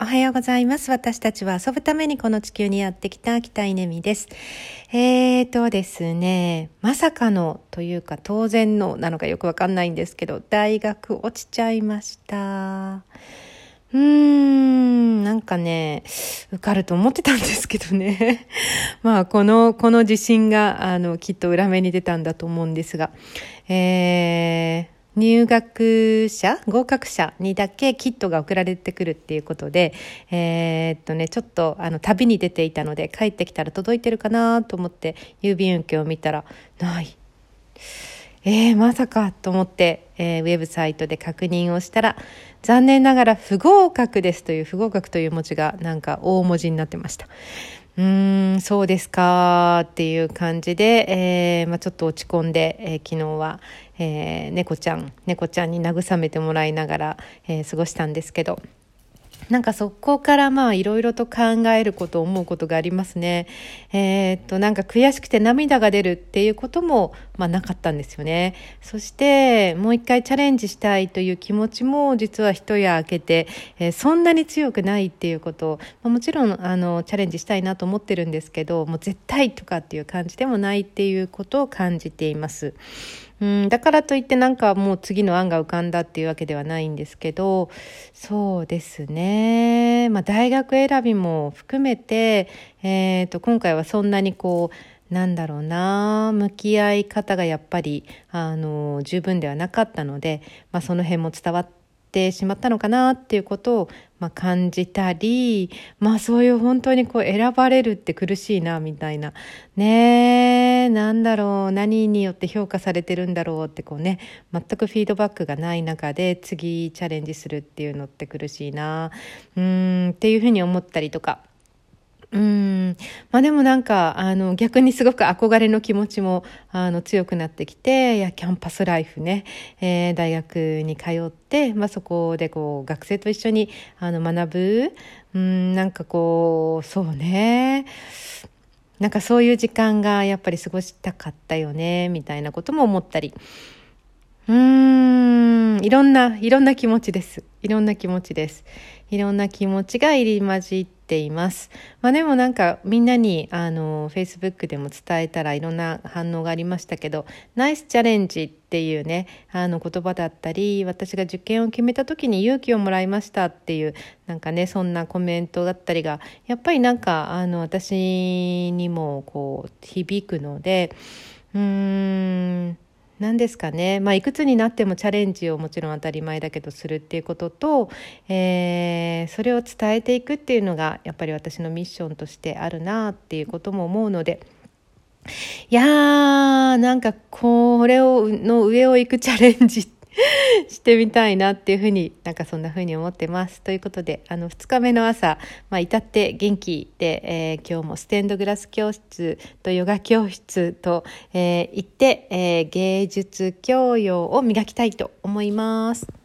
おはようございます。私たちは遊ぶためにこの地球にやってきた北稲美です。えーとですね、まさかのというか当然のなのかよくわかんないんですけど、大学落ちちゃいました。うーん、なんかね、受かると思ってたんですけどね。まあ、この、この自信が、あの、きっと裏目に出たんだと思うんですが、えー、入学者合格者にだけキットが送られてくるっていうことで、えー、っとね、ちょっとあの旅に出ていたので帰ってきたら届いてるかなと思って郵便受けを見たらない。えー、まさかと思って、えー、ウェブサイトで確認をしたら残念ながら不合格ですという不合格という文字がなんか大文字になってました。うーん、そうですかっていう感じで、えー、まあ、ちょっと落ち込んで、えー、昨日は、えー、猫ちゃん、猫ちゃんに慰めてもらいながら、え過ごしたんですけど、なんかそこからまあいろいろと考えること思うことがありますね。えー、っとなんか悔しくて涙が出るっていうこともまあなかったんですよね。そしてもう一回チャレンジしたいという気持ちも実は一夜明けて、えー、そんなに強くないっていうこと、まあ、もちろんあのチャレンジしたいなと思ってるんですけどもう絶対とかっていう感じでもないっていうことを感じています。うん、だからといってなんかもう次の案が浮かんだっていうわけではないんですけど、そうですね。まあ大学選びも含めて、えっ、ー、と、今回はそんなにこう、なんだろうな、向き合い方がやっぱり、あの、十分ではなかったので、まあその辺も伝わってってしまったのかなっていうことを、まあ、感じたり、まあそういう本当にこう選ばれるって苦しいなみたいな。ねえ、なんだろう、何によって評価されてるんだろうってこうね、全くフィードバックがない中で次チャレンジするっていうのって苦しいな、うん、っていうふうに思ったりとか。うん。まあでもなんか、あの、逆にすごく憧れの気持ちも、あの、強くなってきて、いや、キャンパスライフね、えー、大学に通って、まあそこでこう、学生と一緒に、あの、学ぶ、うん、なんかこう、そうね、なんかそういう時間がやっぱり過ごしたかったよね、みたいなことも思ったり、うーん、いろんな、いろんな気持ちです。いろんな気持ちです。いろんな気持ちが入り混じっています。まあでもなんかみんなにあの Facebook でも伝えたらいろんな反応がありましたけど、ナイスチャレンジっていうね、あの言葉だったり、私が受験を決めた時に勇気をもらいましたっていう、なんかね、そんなコメントだったりが、やっぱりなんかあの私にもこう響くので、うーん、何ですかね、まあ、いくつになってもチャレンジをもちろん当たり前だけどするっていうことと、えー、それを伝えていくっていうのがやっぱり私のミッションとしてあるなっていうことも思うので。いやー、なんかこれを、の上を行くチャレンジって してみたいなっていうふうになんかそんなふうに思ってます。ということで、あの、2日目の朝、まあ、至って元気で、えー、今日もステンドグラス教室とヨガ教室と、えー、行って、えー、芸術教養を磨きたいと思います。